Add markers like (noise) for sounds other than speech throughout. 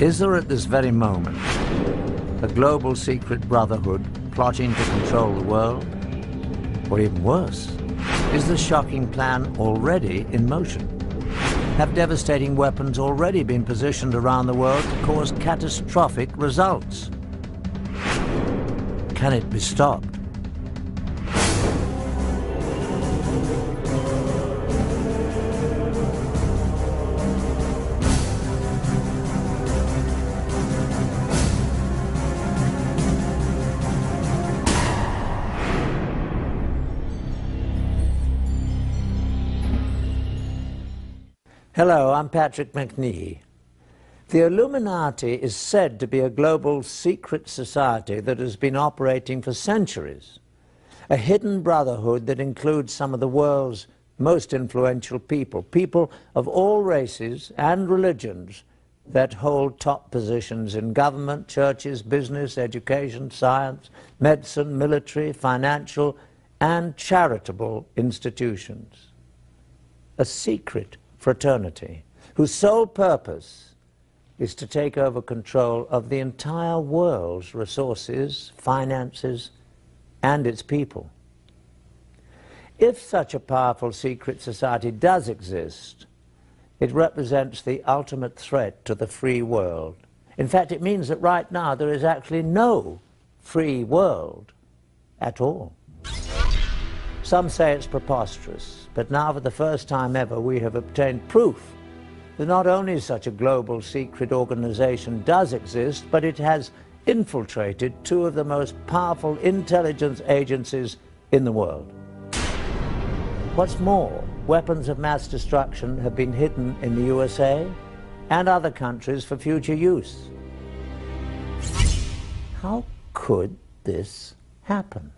Is there at this very moment a global secret brotherhood plotting to control the world? Or even worse, is the shocking plan already in motion? Have devastating weapons already been positioned around the world to cause catastrophic results? Can it be stopped? I'm Patrick Macnee. The Illuminati is said to be a global secret society that has been operating for centuries. A hidden brotherhood that includes some of the world's most influential people, people of all races and religions that hold top positions in government, churches, business, education, science, medicine, military, financial, and charitable institutions. A secret fraternity, whose sole purpose is to take over control of the entire world's resources, finances, and its people. If such a powerful secret society does exist, it represents the ultimate threat to the free world. In fact, it means that right now there is actually no free world at all. Some say it's preposterous, but now for the first time ever we have obtained proof not only such a global secret organization does exist, but it has infiltrated two of the most powerful intelligence agencies in the world. What's more, weapons of mass destruction have been hidden in the USA and other countries for future use. How could this happen?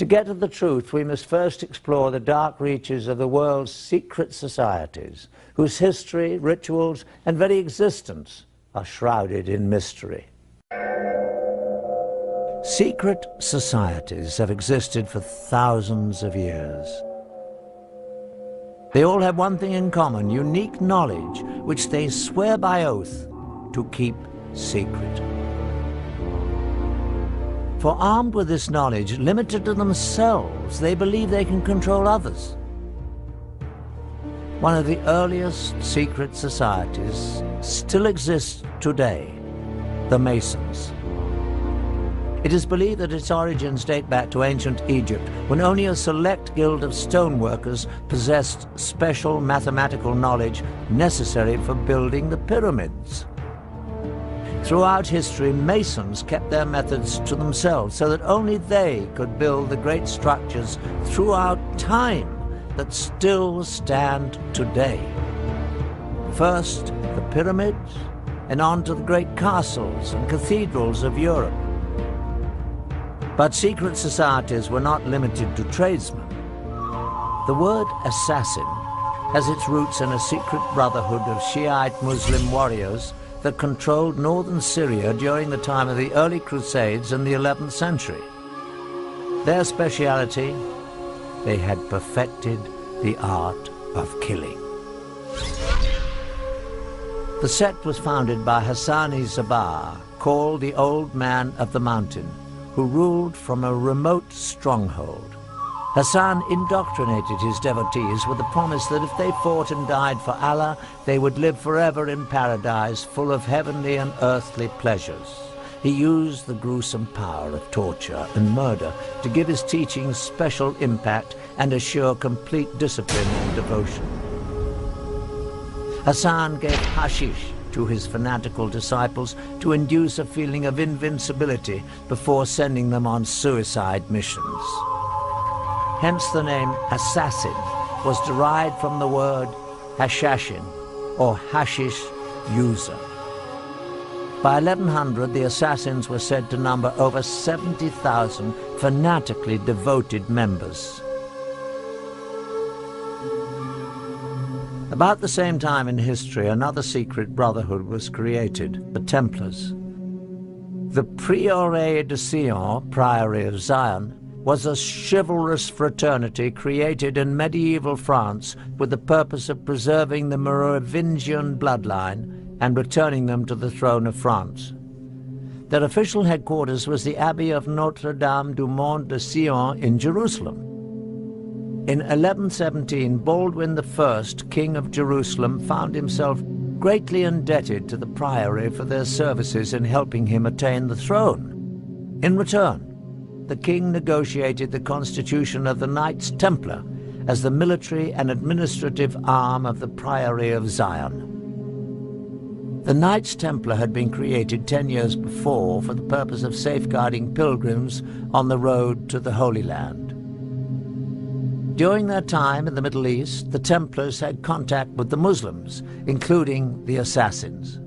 To get to the truth, we must first explore the dark reaches of the world's secret societies, whose history, rituals, and very existence are shrouded in mystery. Secret societies have existed for thousands of years. They all have one thing in common, unique knowledge, which they swear by oath to keep secret. For armed with this knowledge, limited to themselves, they believe they can control others. One of the earliest secret societies still exists today, the Masons. It is believed that its origins date back to ancient Egypt, when only a select guild of stoneworkers possessed special mathematical knowledge necessary for building the pyramids. Throughout history, masons kept their methods to themselves so that only they could build the great structures throughout time that still stand today. First, the pyramids, and on to the great castles and cathedrals of Europe. But secret societies were not limited to tradesmen. The word assassin has its roots in a secret brotherhood of Shiite Muslim warriors that controlled northern Syria during the time of the early Crusades in the 11th century. Their speciality, they had perfected the art of killing. The sect was founded by Hassan-i Sabbah, called the Old Man of the Mountain, who ruled from a remote stronghold. Hassan indoctrinated his devotees with the promise that if they fought and died for Allah, they would live forever in paradise full of heavenly and earthly pleasures. He used the gruesome power of torture and murder to give his teachings special impact and assure complete discipline and devotion. Hassan gave hashish to his fanatical disciples to induce a feeling of invincibility before sending them on suicide missions. Hence the name assassin was derived from the word hashashin, or hashish user. By 1100, the assassins were said to number over 70,000 fanatically devoted members. About the same time in history, another secret brotherhood was created, the Templars. The Prieuré de Sion, Priory of Zion, was a chivalrous fraternity created in medieval France with the purpose of preserving the Merovingian bloodline and returning them to the throne of France. Their official headquarters was the Abbey of Notre-Dame du Mont de Sion in Jerusalem. In 1117, Baldwin I, King of Jerusalem, found himself greatly indebted to the priory for their services in helping him attain the throne. In return, the king negotiated the constitution of the Knights Templar as the military and administrative arm of the Priory of Zion. The Knights Templar had been created ten years before for the purpose of safeguarding pilgrims on the road to the Holy Land. During their time in the Middle East, the Templars had contact with the Muslims, including the Assassins.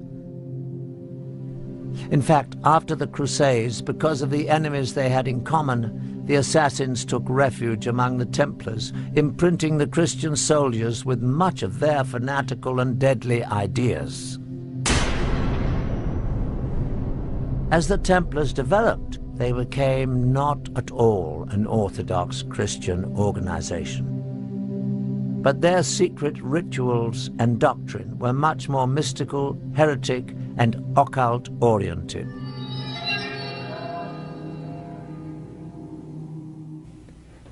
In fact, after the Crusades, because of the enemies they had in common, the Assassins took refuge among the Templars, imprinting the Christian soldiers with much of their fanatical and deadly ideas. As the Templars developed, they became not at all an Orthodox Christian organization. But their secret rituals and doctrine were much more mystical, heretic, and occult oriented.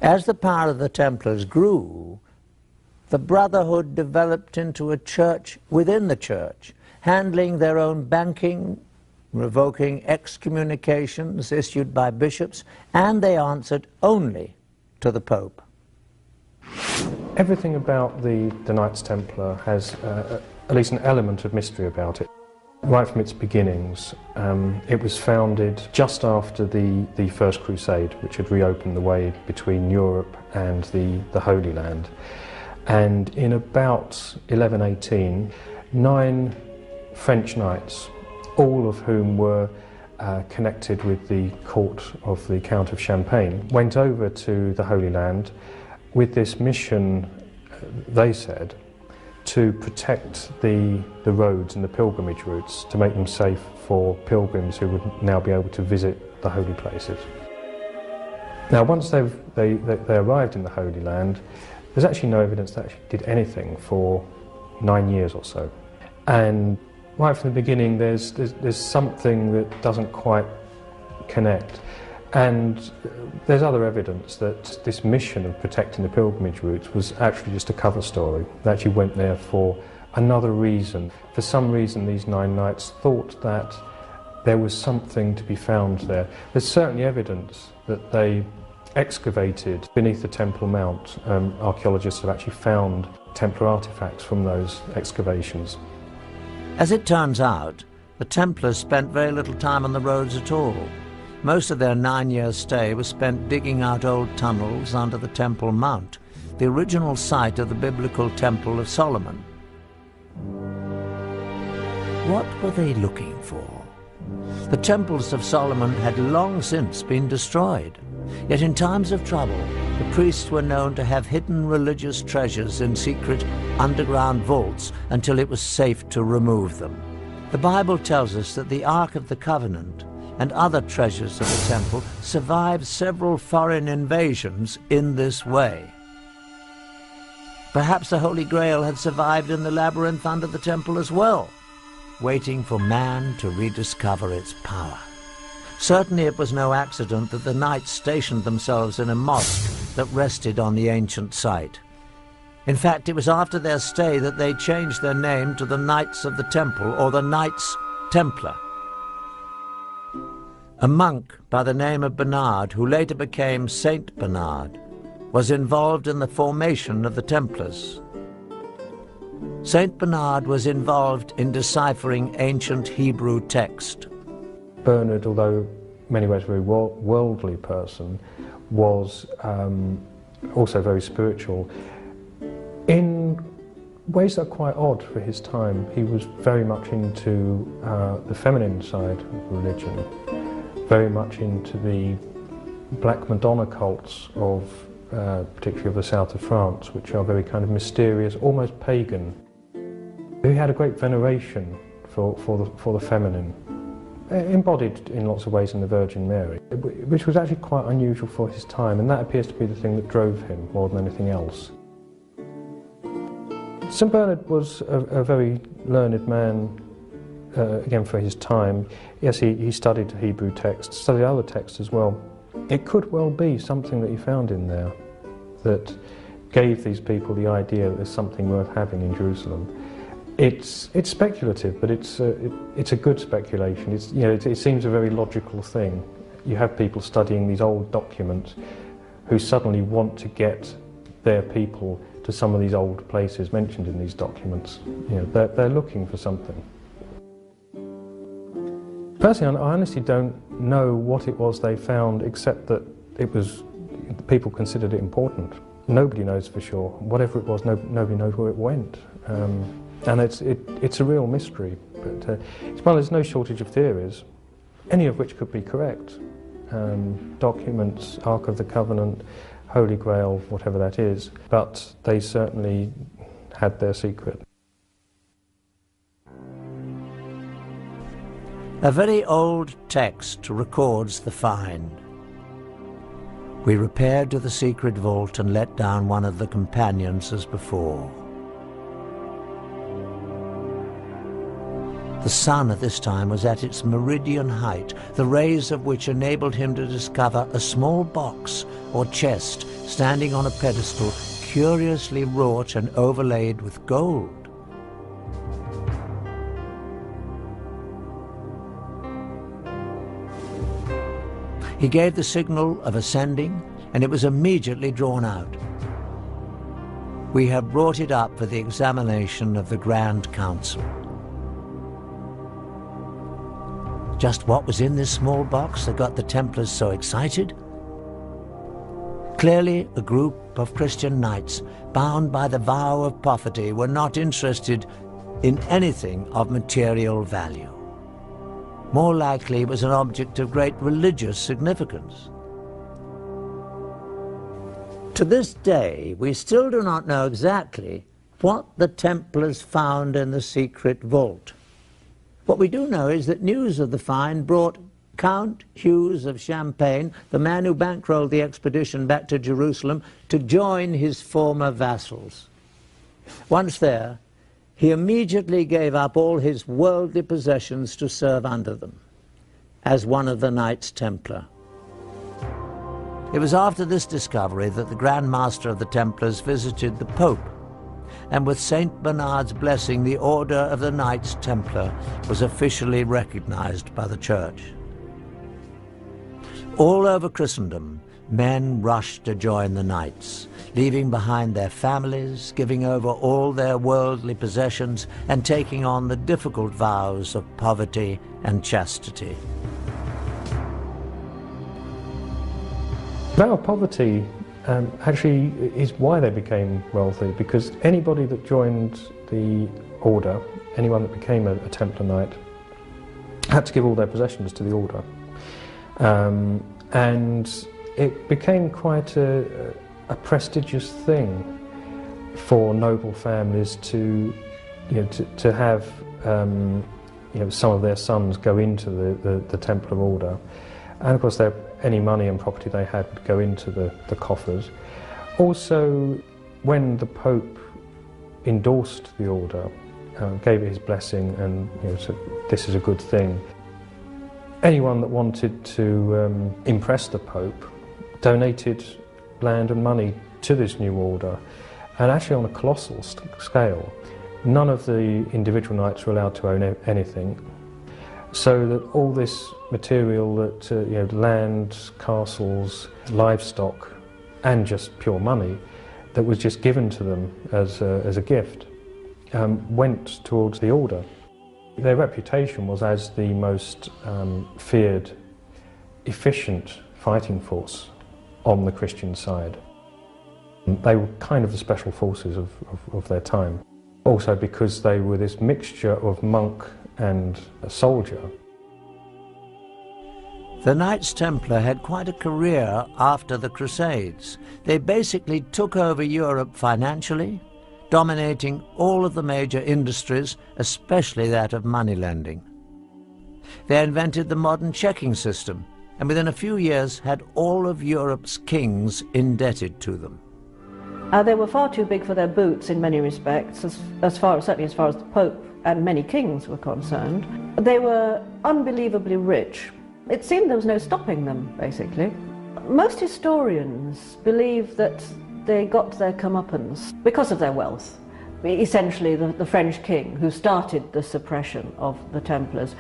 As the power of the Templars grew, the Brotherhood developed into a church within the church, handling their own banking, revoking excommunications issued by bishops, and they answered only to the Pope. Everything about the, the Knights Templar has uh, at least an element of mystery about it. Right from its beginnings, um, it was founded just after the, the First Crusade, which had reopened the way between Europe and the, the Holy Land. And in about 1118, nine French knights all of whom were uh, connected with the court of the Count of Champagne, went over to the Holy Land with this mission, they said, to protect the, the roads and the pilgrimage routes to make them safe for pilgrims who would now be able to visit the holy places. Now, once they, they, they arrived in the Holy Land, there's actually no evidence that actually did anything for nine years or so. And right from the beginning, there's, there's, there's something that doesn't quite connect. And there's other evidence that this mission of protecting the pilgrimage routes was actually just a cover story. They actually went there for another reason. For some reason, these nine knights thought that there was something to be found there. There's certainly evidence that they excavated beneath the Temple Mount. Um, archaeologists have actually found Templar artifacts from those excavations. As it turns out, the Templars spent very little time on the roads at all. Most of their nine-year stay was spent digging out old tunnels under the Temple Mount, the original site of the biblical Temple of Solomon. What were they looking for? The temples of Solomon had long since been destroyed. Yet in times of trouble, the priests were known to have hidden religious treasures in secret underground vaults until it was safe to remove them. The Bible tells us that the Ark of the Covenant and other treasures of the temple survived several foreign invasions in this way. Perhaps the Holy Grail had survived in the labyrinth under the temple as well, waiting for man to rediscover its power. Certainly it was no accident that the knights stationed themselves in a mosque that rested on the ancient site. In fact, it was after their stay that they changed their name to the Knights of the Temple, or the Knights Templar. A monk by the name of Bernard, who later became Saint Bernard, was involved in the formation of the Templars. Saint Bernard was involved in deciphering ancient Hebrew text. Bernard, although many ways a very worldly person, was um, also very spiritual. In ways that are quite odd for his time, he was very much into uh, the feminine side of religion, very much into the Black Madonna cults of, uh, particularly of the south of France, which are very kind of mysterious, almost pagan. He had a great veneration for, for, the, for the feminine. Uh, embodied in lots of ways in the Virgin Mary, which was actually quite unusual for his time, and that appears to be the thing that drove him more than anything else. St Bernard was a, a very learned man uh, again for his time, yes, he, he studied Hebrew texts, studied other texts as well. It could well be something that he found in there that gave these people the idea that there's something worth having in Jerusalem. It's, it's speculative, but it's a, it, it's a good speculation. It's, you know, it, it seems a very logical thing. You have people studying these old documents who suddenly want to get their people to some of these old places mentioned in these documents. You know, they're, they're looking for something. Personally, I honestly don't know what it was they found, except that it was people considered it important. Nobody knows for sure. Whatever it was, no, nobody knows where it went. Um, and it's, it, it's a real mystery. But uh, well, there's no shortage of theories, any of which could be correct. Um, documents, Ark of the Covenant, Holy Grail, whatever that is, but they certainly had their secret. A very old text records the find. We repaired to the secret vault and let down one of the companions as before. The sun at this time was at its meridian height, the rays of which enabled him to discover a small box or chest standing on a pedestal curiously wrought and overlaid with gold. He gave the signal of ascending, and it was immediately drawn out. We have brought it up for the examination of the Grand Council. Just what was in this small box that got the Templars so excited? Clearly, a group of Christian knights, bound by the vow of poverty, were not interested in anything of material value. More likely, it was an object of great religious significance. To this day, we still do not know exactly what the Templars found in the secret vault. What we do know is that news of the find brought Count Hughes of Champagne, the man who bankrolled the expedition back to Jerusalem, to join his former vassals. Once there, he immediately gave up all his worldly possessions to serve under them, as one of the Knights Templar. It was after this discovery that the Grand Master of the Templars visited the Pope and with St. Bernard's blessing, the Order of the Knights Templar was officially recognized by the Church. All over Christendom, men rushed to join the Knights, leaving behind their families, giving over all their worldly possessions, and taking on the difficult vows of poverty and chastity. Vow of poverty um, actually is why they became wealthy because anybody that joined the order, anyone that became a, a Templar Knight, had to give all their possessions to the order. Um, and it became quite a, a, prestigious thing for noble families to, you know, to, to have um, you know, some of their sons go into the, the, the Templar order. And of course, any money and property they had would go into the, the coffers. Also, when the Pope endorsed the order, uh, gave it his blessing, and you know, said, this is a good thing, anyone that wanted to um, impress the Pope donated land and money to this new order, and actually on a colossal scale. None of the individual knights were allowed to own anything, so that all this material that, uh, you know, land, castles, livestock, and just pure money that was just given to them as a, as a gift um, went towards the order. Their reputation was as the most um, feared, efficient fighting force on the Christian side. They were kind of the special forces of, of, of their time. Also because they were this mixture of monk and a soldier. The Knights Templar had quite a career after the Crusades. They basically took over Europe financially, dominating all of the major industries, especially that of money lending. They invented the modern checking system, and within a few years had all of Europe's kings indebted to them. Uh, they were far too big for their boots in many respects, as, as far certainly as far as the Pope and many kings were concerned. They were unbelievably rich. It seemed there was no stopping them, basically. Most historians believe that they got their comeuppance because of their wealth. Essentially, the, the French king who started the suppression of the Templars,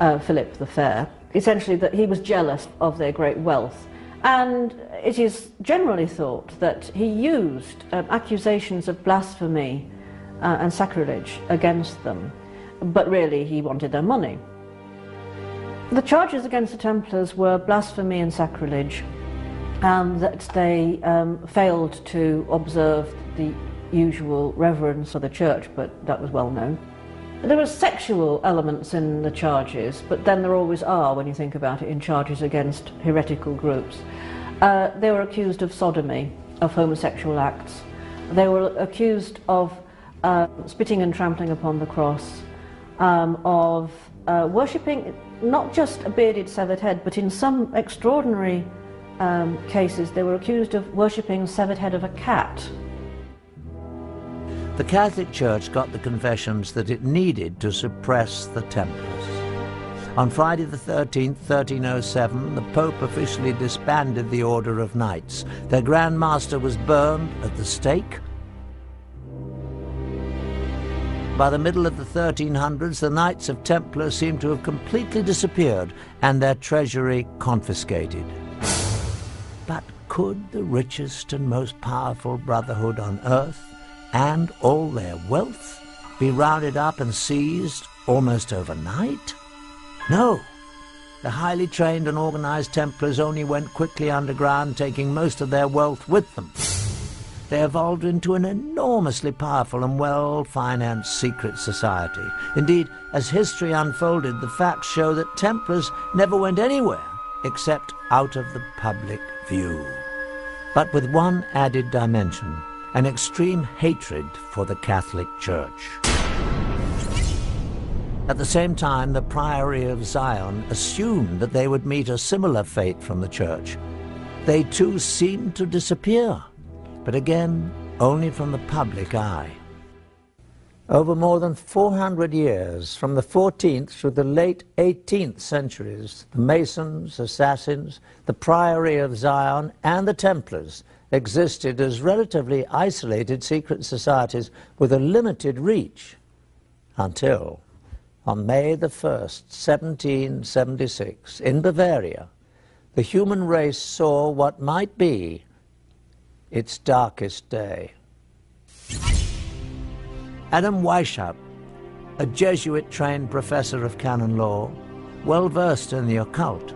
uh, Philip the Fair, essentially that he was jealous of their great wealth. And it is generally thought that he used um, accusations of blasphemy uh, and sacrilege against them, but really he wanted their money. The charges against the Templars were blasphemy and sacrilege, and that they um, failed to observe the usual reverence for the church, but that was well known. There were sexual elements in the charges, but then there always are when you think about it in charges against heretical groups. Uh, they were accused of sodomy, of homosexual acts. They were accused of uh, spitting and trampling upon the cross, um, of uh, worshipping not just a bearded severed head, but in some extraordinary um, cases they were accused of worshipping severed head of a cat. The Catholic Church got the confessions that it needed to suppress the Templars. On Friday the 13th, 1307, the Pope officially disbanded the Order of Knights. Their Grand Master was burned at the stake. By the middle of the 1300s, the Knights of Templar seemed to have completely disappeared and their treasury confiscated. But could the richest and most powerful brotherhood on earth and all their wealth be rounded up and seized almost overnight? No. The highly trained and organized Templars only went quickly underground, taking most of their wealth with them. They evolved into an enormously powerful and well-financed secret society. Indeed, as history unfolded, the facts show that Templars never went anywhere except out of the public view. But with one added dimension, an extreme hatred for the Catholic Church. At the same time, the Priory of Zion assumed that they would meet a similar fate from the Church. They too seemed to disappear, but again, only from the public eye. Over more than 400 years, from the 14th through the late 18th centuries, the Masons, Assassins, the Priory of Zion, and the Templars existed as relatively isolated secret societies with a limited reach until on May the 1st, 1776, in Bavaria, the human race saw what might be its darkest day. Adam Weishaupt, a Jesuit-trained professor of canon law, well versed in the occult,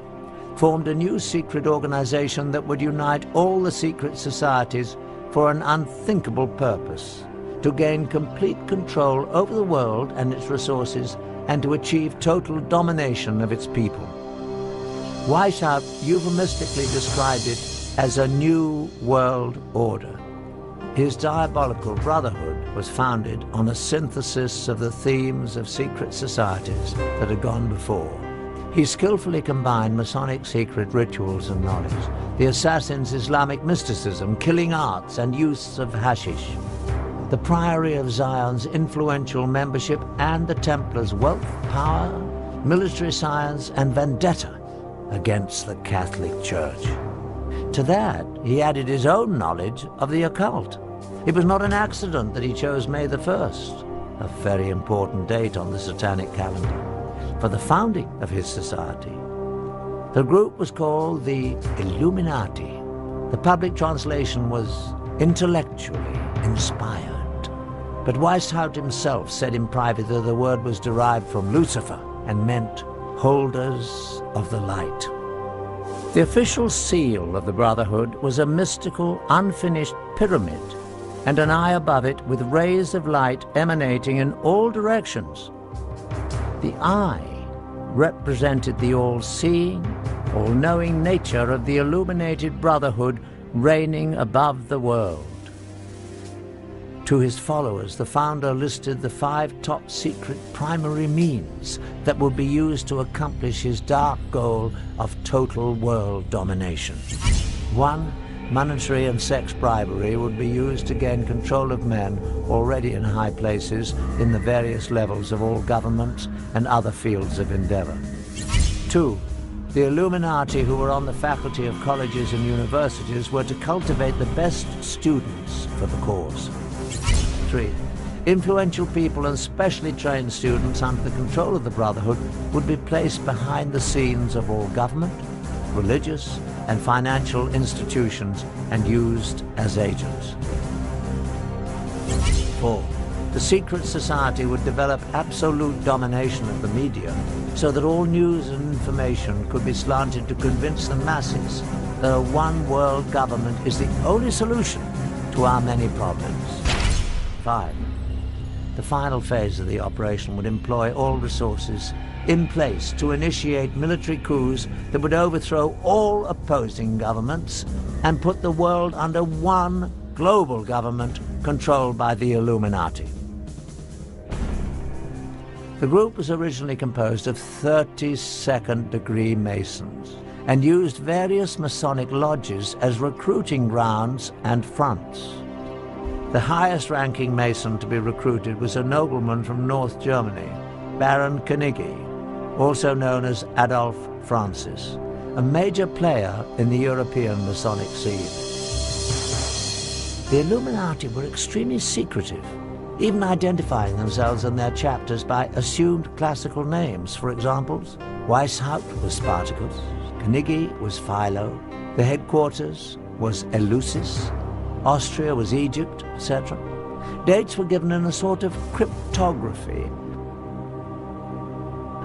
formed a new secret organization that would unite all the secret societies for an unthinkable purpose, to gain complete control over the world and its resources and to achieve total domination of its people. Weishaupt euphemistically described it as a new world order. His diabolical brotherhood was founded on a synthesis of the themes of secret societies that had gone before. He skillfully combined Masonic secret rituals and knowledge, the assassin's Islamic mysticism, killing arts, and use of hashish the Priory of Zion's influential membership and the Templars' wealth, power, military science, and vendetta against the Catholic Church. To that, he added his own knowledge of the occult. It was not an accident that he chose May the 1st, a very important date on the satanic calendar, for the founding of his society. The group was called the Illuminati. The public translation was intellectually inspired. But Weishaupt himself said in private that the word was derived from Lucifer and meant holders of the light. The official seal of the Brotherhood was a mystical, unfinished pyramid and an eye above it with rays of light emanating in all directions. The eye represented the all-seeing, all-knowing nature of the illuminated Brotherhood reigning above the world. To his followers, the founder listed the five top secret primary means that would be used to accomplish his dark goal of total world domination. One, monetary and sex bribery would be used to gain control of men already in high places in the various levels of all governments and other fields of endeavor. Two, the Illuminati who were on the faculty of colleges and universities were to cultivate the best students for the cause. Three, influential people and specially trained students under the control of the Brotherhood would be placed behind the scenes of all government, religious and financial institutions and used as agents. Four, the secret society would develop absolute domination of the media so that all news and information could be slanted to convince the masses that a one world government is the only solution to our many problems. Five, the final phase of the operation would employ all resources in place to initiate military coups that would overthrow all opposing governments and put the world under one global government controlled by the Illuminati. The group was originally composed of 32nd degree Masons and used various Masonic lodges as recruiting grounds and fronts. The highest ranking Mason to be recruited was a nobleman from North Germany, Baron Knigge, also known as Adolf Francis, a major player in the European Masonic scene. The Illuminati were extremely secretive even identifying themselves and their chapters by assumed classical names. For example, Weishaupt was Spartacus, Knigge was Philo, the headquarters was Eleusis, Austria was Egypt, etc. Dates were given in a sort of cryptography.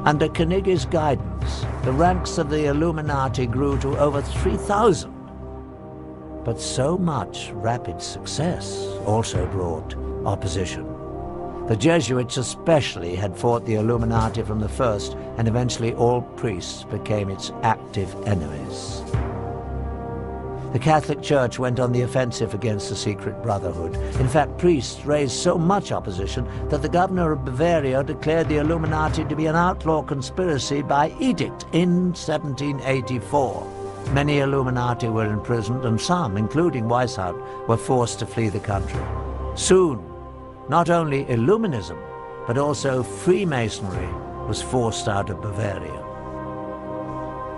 Under Knigge's guidance, the ranks of the Illuminati grew to over 3,000. But so much rapid success also brought opposition. The Jesuits especially had fought the Illuminati from the first, and eventually all priests became its active enemies. The Catholic Church went on the offensive against the secret brotherhood. In fact, priests raised so much opposition that the governor of Bavaria declared the Illuminati to be an outlaw conspiracy by edict in 1784. Many Illuminati were imprisoned, and some, including Weishaupt, were forced to flee the country. Soon, not only Illuminism, but also Freemasonry was forced out of Bavaria.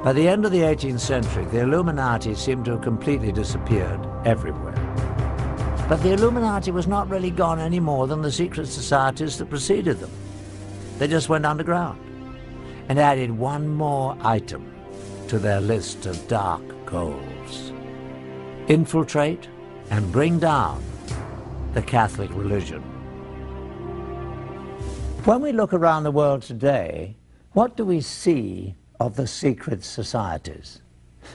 By the end of the 18th century, the Illuminati seemed to have completely disappeared everywhere. But the Illuminati was not really gone any more than the secret societies that preceded them. They just went underground and added one more item to their list of dark goals. Infiltrate and bring down the Catholic religion. When we look around the world today, what do we see of the secret societies?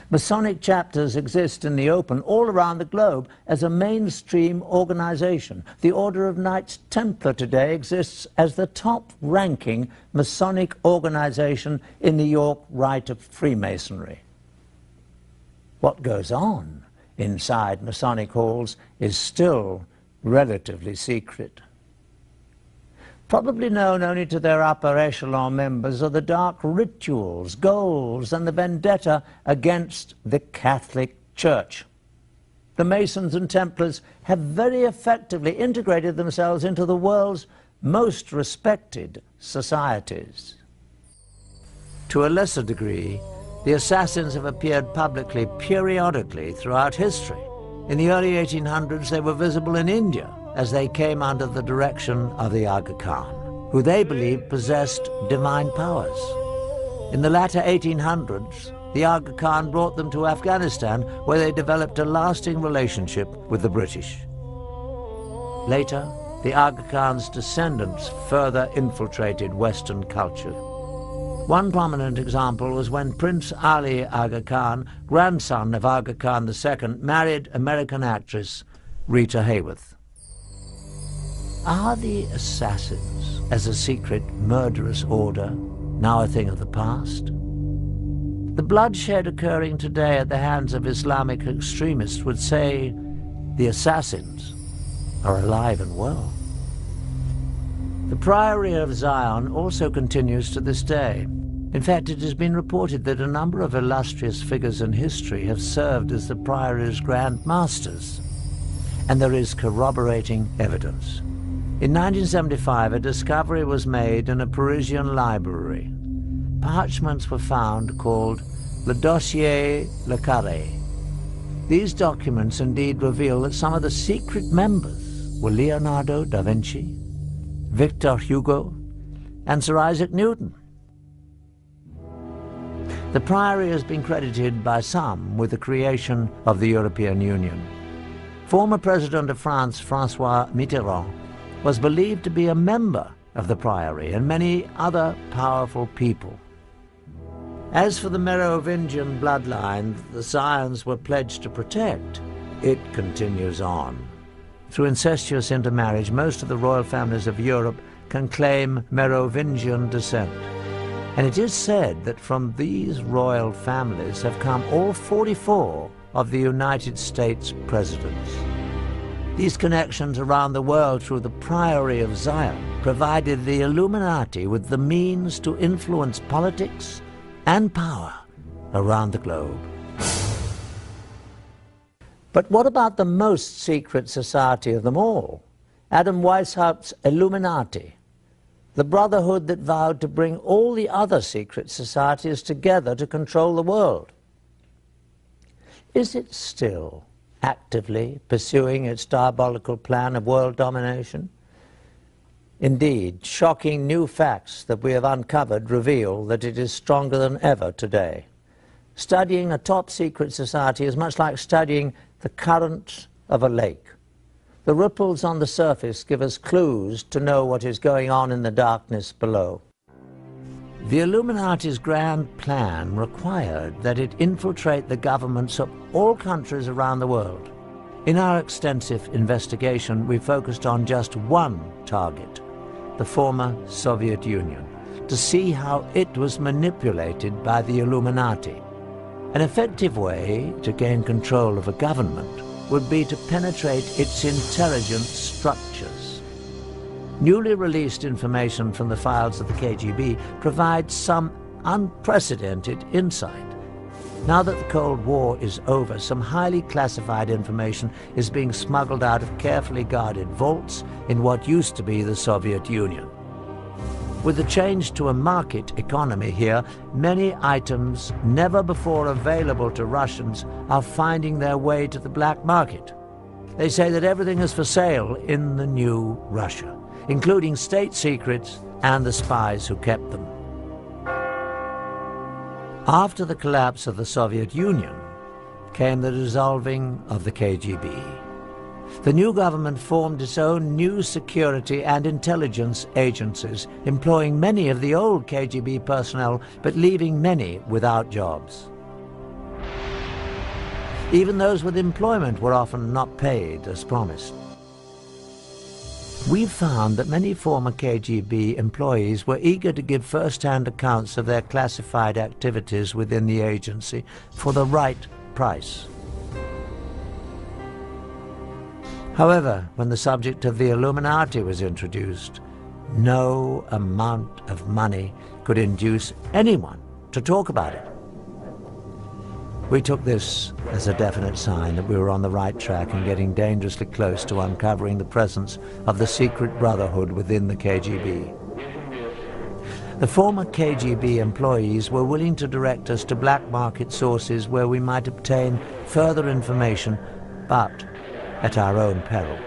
Masonic chapters exist in the open all around the globe as a mainstream organization. The Order of Knights Templar today exists as the top-ranking Masonic organization in the York Rite of Freemasonry. What goes on inside Masonic halls is still relatively secret. Probably known only to their upper echelon members are the dark rituals, goals, and the vendetta against the Catholic Church. The Masons and Templars have very effectively integrated themselves into the world's most respected societies. To a lesser degree, the assassins have appeared publicly periodically throughout history. In the early 1800s, they were visible in India, as they came under the direction of the Aga Khan, who they believed possessed divine powers. In the latter 1800s, the Aga Khan brought them to Afghanistan, where they developed a lasting relationship with the British. Later, the Aga Khan's descendants further infiltrated Western culture. One prominent example was when Prince Ali Aga Khan, grandson of Aga Khan II, married American actress Rita Hayworth. Are the assassins, as a secret murderous order, now a thing of the past? The bloodshed occurring today at the hands of Islamic extremists would say the assassins are alive and well. The Priory of Zion also continues to this day. In fact, it has been reported that a number of illustrious figures in history have served as the Priory's Grand Masters, and there is corroborating evidence. In 1975, a discovery was made in a Parisian library. Parchments were found called Le Dossier Le Carré. These documents indeed reveal that some of the secret members were Leonardo da Vinci, Victor Hugo, and Sir Isaac Newton. The Priory has been credited by some with the creation of the European Union. Former President of France, Francois Mitterrand, was believed to be a member of the Priory and many other powerful people. As for the Merovingian bloodline the Scions were pledged to protect, it continues on. Through incestuous intermarriage, most of the royal families of Europe can claim Merovingian descent. And it is said that from these royal families have come all 44 of the United States presidents. These connections around the world through the Priory of Zion provided the Illuminati with the means to influence politics and power around the globe. But what about the most secret society of them all? Adam Weishaupt's Illuminati the brotherhood that vowed to bring all the other secret societies together to control the world. Is it still actively pursuing its diabolical plan of world domination? Indeed, shocking new facts that we have uncovered reveal that it is stronger than ever today. Studying a top secret society is much like studying the current of a lake. The ripples on the surface give us clues to know what is going on in the darkness below. The Illuminati's grand plan required that it infiltrate the governments of all countries around the world. In our extensive investigation, we focused on just one target, the former Soviet Union, to see how it was manipulated by the Illuminati. An effective way to gain control of a government would be to penetrate its intelligence structures. Newly released information from the files of the KGB provides some unprecedented insight. Now that the Cold War is over, some highly classified information is being smuggled out of carefully guarded vaults in what used to be the Soviet Union. With the change to a market economy here, many items never before available to Russians are finding their way to the black market. They say that everything is for sale in the new Russia, including state secrets and the spies who kept them. After the collapse of the Soviet Union came the dissolving of the KGB the new government formed its own new security and intelligence agencies, employing many of the old KGB personnel, but leaving many without jobs. Even those with employment were often not paid as promised. We found that many former KGB employees were eager to give first-hand accounts of their classified activities within the agency for the right price. However, when the subject of the Illuminati was introduced, no amount of money could induce anyone to talk about it. We took this as a definite sign that we were on the right track and getting dangerously close to uncovering the presence of the secret brotherhood within the KGB. The former KGB employees were willing to direct us to black market sources where we might obtain further information, but at our own peril.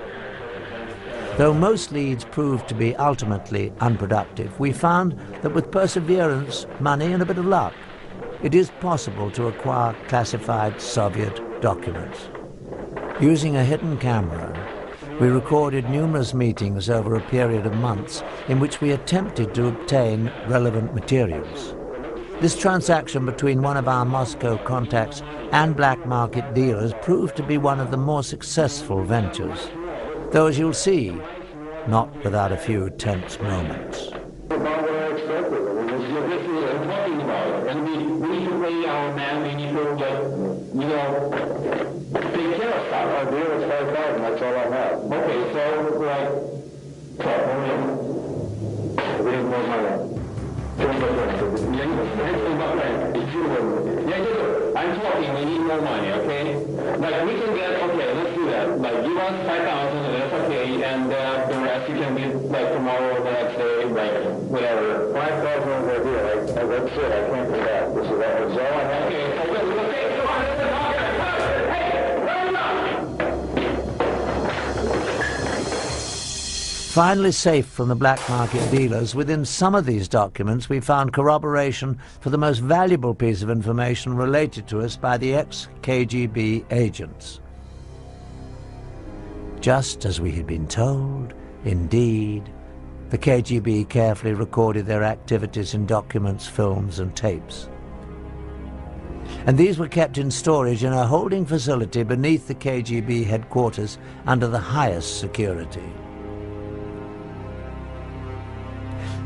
Though most leads proved to be ultimately unproductive, we found that with perseverance, money and a bit of luck, it is possible to acquire classified Soviet documents. Using a hidden camera, we recorded numerous meetings over a period of months in which we attempted to obtain relevant materials. This transaction between one of our Moscow contacts and black market dealers proved to be one of the more successful ventures. Though, as you'll see, not without a few tense moments. I'm talking, we need more money, okay? Like, we can get, okay, let's do that. Like, give us 5,000, that's okay, and uh, Finally safe from the black market dealers, within some of these documents we found corroboration for the most valuable piece of information related to us by the ex-KGB agents. Just as we had been told, indeed, the KGB carefully recorded their activities in documents, films and tapes. And these were kept in storage in a holding facility beneath the KGB headquarters under the highest security.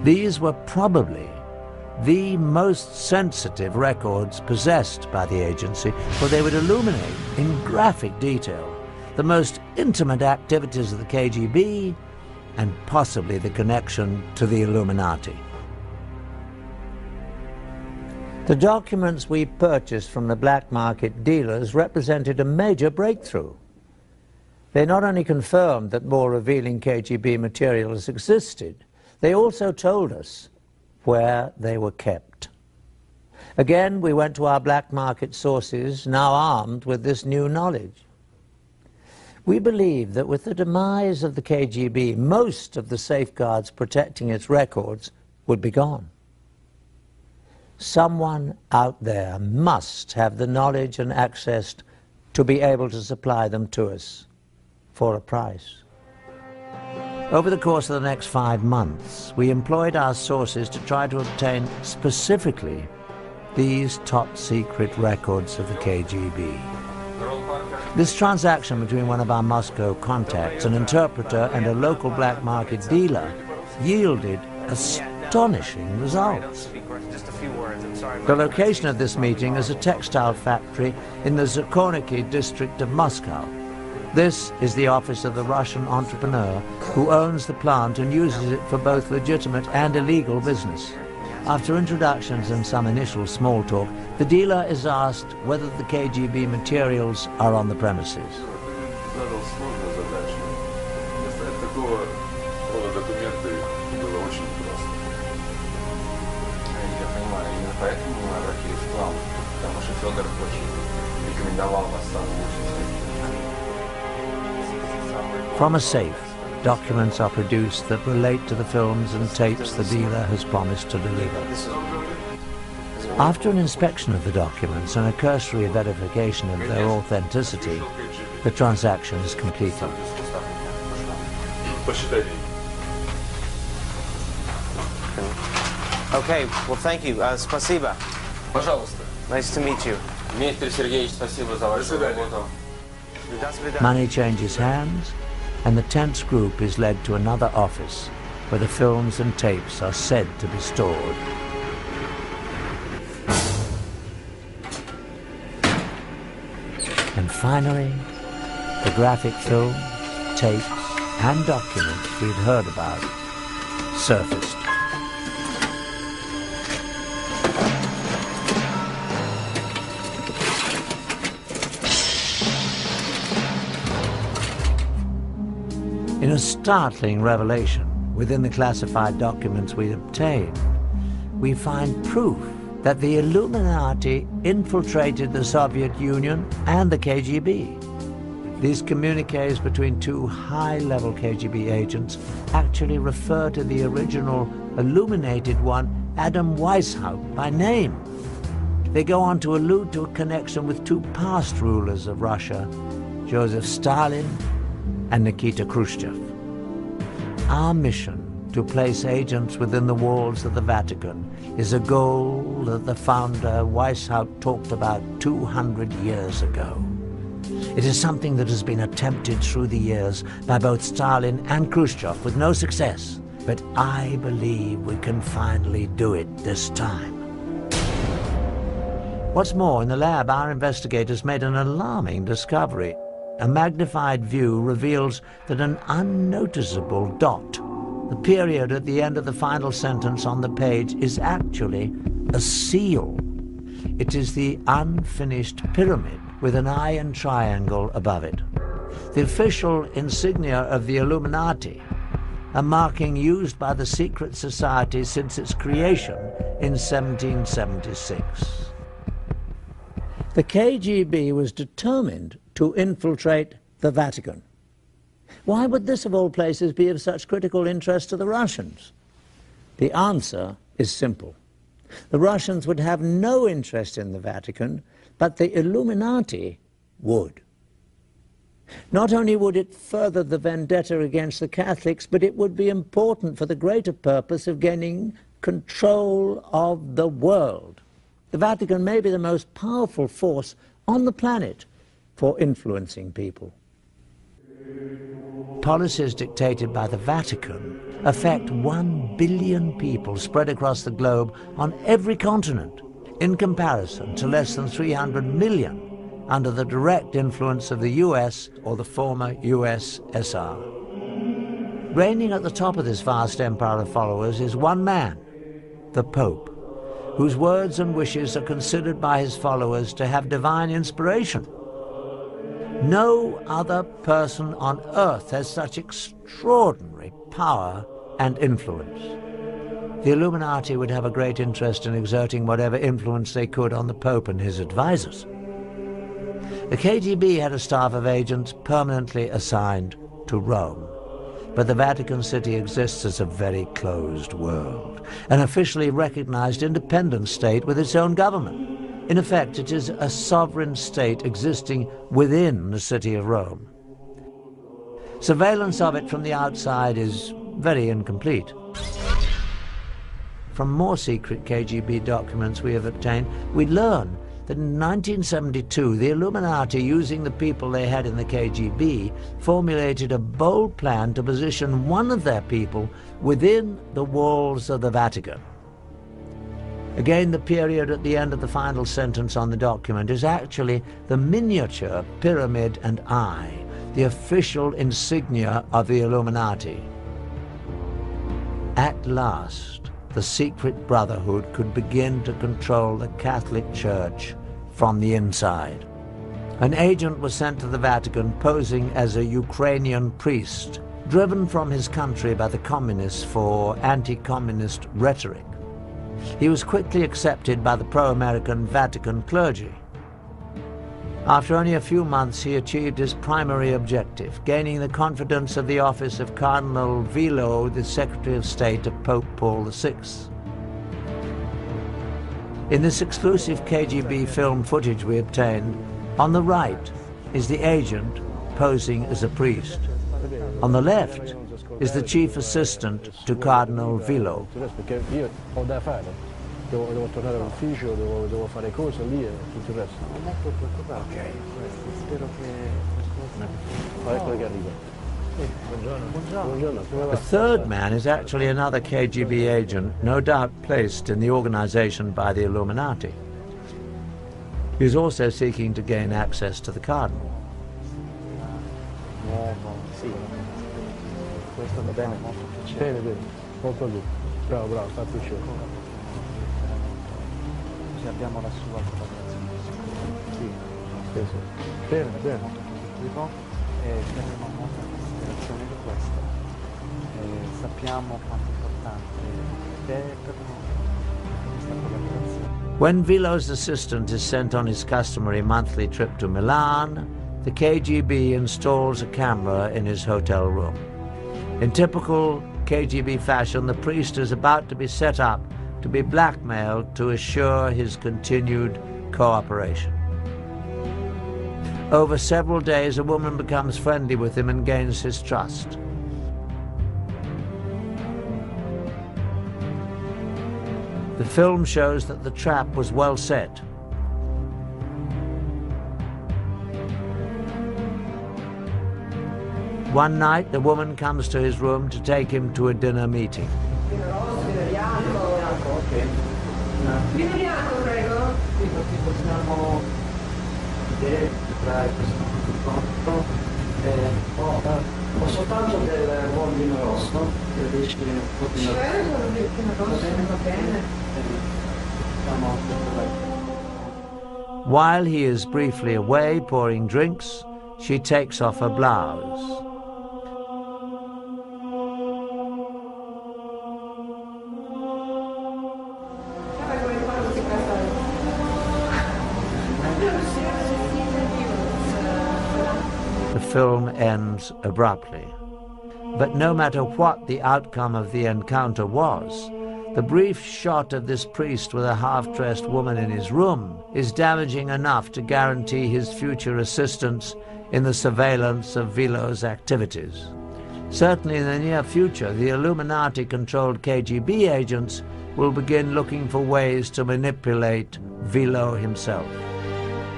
These were probably the most sensitive records possessed by the agency, for they would illuminate in graphic detail the most intimate activities of the KGB and possibly the connection to the Illuminati. The documents we purchased from the black market dealers represented a major breakthrough. They not only confirmed that more revealing KGB materials existed, they also told us where they were kept. Again, we went to our black market sources, now armed with this new knowledge. We believe that with the demise of the KGB, most of the safeguards protecting its records would be gone. Someone out there must have the knowledge and access to be able to supply them to us for a price. Over the course of the next five months, we employed our sources to try to obtain specifically these top secret records of the KGB. This transaction between one of our Moscow contacts, an interpreter and a local black market dealer, yielded astonishing results. The location of this meeting is a textile factory in the Zakorniki district of Moscow. This is the office of the Russian entrepreneur who owns the plant and uses it for both legitimate and illegal business. After introductions and some initial small talk, the dealer is asked whether the KGB materials are on the premises. From a safe, documents are produced that relate to the films and tapes the dealer has promised to deliver. After an inspection of the documents and a cursory verification of their authenticity, the transaction is completed. Посчитай деньги. Okay, well, thank you. Uh, спасибо. Пожалуйста. Nice to meet you. Дмитрий Сергеевич, спасибо за вашу свидания. работу. До свидания. Money changes hands, and the tense group is led to another office where the films and tapes are said to be stored. And finally, the graphic films, tapes, and documents we'd heard about surfaced. In a startling revelation within the classified documents we obtained, we find proof that the Illuminati infiltrated the Soviet Union and the KGB. These communiques between two high-level KGB agents actually refer to the original illuminated one, Adam Weishaupt, by name. They go on to allude to a connection with two past rulers of Russia, Joseph Stalin and Nikita Khrushchev. Our mission to place agents within the walls of the Vatican is a goal that the founder Weishaupt talked about 200 years ago. It is something that has been attempted through the years by both Stalin and Khrushchev with no success. But I believe we can finally do it this time. What's more, in the lab, our investigators made an alarming discovery. A magnified view reveals that an unnoticeable dot the period at the end of the final sentence on the page is actually a seal. It is the unfinished pyramid with an iron triangle above it. The official insignia of the Illuminati, a marking used by the secret society since its creation in 1776. The KGB was determined to infiltrate the Vatican. Why would this, of all places, be of such critical interest to the Russians? The answer is simple. The Russians would have no interest in the Vatican, but the Illuminati would. Not only would it further the vendetta against the Catholics, but it would be important for the greater purpose of gaining control of the world. The Vatican may be the most powerful force on the planet for influencing people. Policies dictated by the Vatican affect one billion people spread across the globe on every continent, in comparison to less than 300 million under the direct influence of the US or the former USSR. Reigning at the top of this vast empire of followers is one man, the Pope, whose words and wishes are considered by his followers to have divine inspiration. No other person on earth has such extraordinary power and influence. The Illuminati would have a great interest in exerting whatever influence they could on the Pope and his advisors. The KGB had a staff of agents permanently assigned to Rome. But the Vatican City exists as a very closed world, an officially recognized independent state with its own government. In effect, it is a sovereign state existing within the city of Rome. Surveillance of it from the outside is very incomplete. From more secret KGB documents we have obtained, we learn that in 1972 the Illuminati, using the people they had in the KGB, formulated a bold plan to position one of their people within the walls of the Vatican. Again, the period at the end of the final sentence on the document is actually the miniature pyramid and eye, the official insignia of the Illuminati. At last, the secret brotherhood could begin to control the Catholic Church from the inside. An agent was sent to the Vatican posing as a Ukrainian priest, driven from his country by the communists for anti-communist rhetoric. He was quickly accepted by the pro-American Vatican clergy. After only a few months, he achieved his primary objective, gaining the confidence of the office of Cardinal Villot, the Secretary of State of Pope Paul VI. In this exclusive KGB film footage we obtained, on the right is the agent posing as a priest. On the left is the chief assistant to Cardinal Villot. Devo, devo, tornare all'ufficio, devo, devo, fare cose lì tutto il resto. Non molto preoccupato. Ok. Spero che... Ecco che arriva. The third man is actually another KGB agent, no doubt placed in the organization by the Illuminati. He is also seeking to gain access to the cardinal. Nuovo, sì. Questo va bene. Molto piacere. Bene, bene. Molto bene. Bravo, bravo, fa piacere. Così abbiamo la sua collaborazione. Sì, sì, sì. Bene, bene. E terremo molta considerazione di questo. E sappiamo quanto importante è per noi questa collaborazione. When Villot's assistant is sent on his customary monthly trip to Milan, the KGB installs a camera in his hotel room. In typical KGB fashion, the priest is about to be set up to be blackmailed to assure his continued cooperation. Over several days, a woman becomes friendly with him and gains his trust. The film shows that the trap was well set. One night, the woman comes to his room to take him to a dinner meeting. While he is briefly away pouring drinks, she takes off her blouse. Film ends abruptly. But no matter what the outcome of the encounter was, the brief shot of this priest with a half-dressed woman in his room is damaging enough to guarantee his future assistance in the surveillance of Villot's activities. Certainly in the near future, the Illuminati-controlled KGB agents will begin looking for ways to manipulate Vilo himself.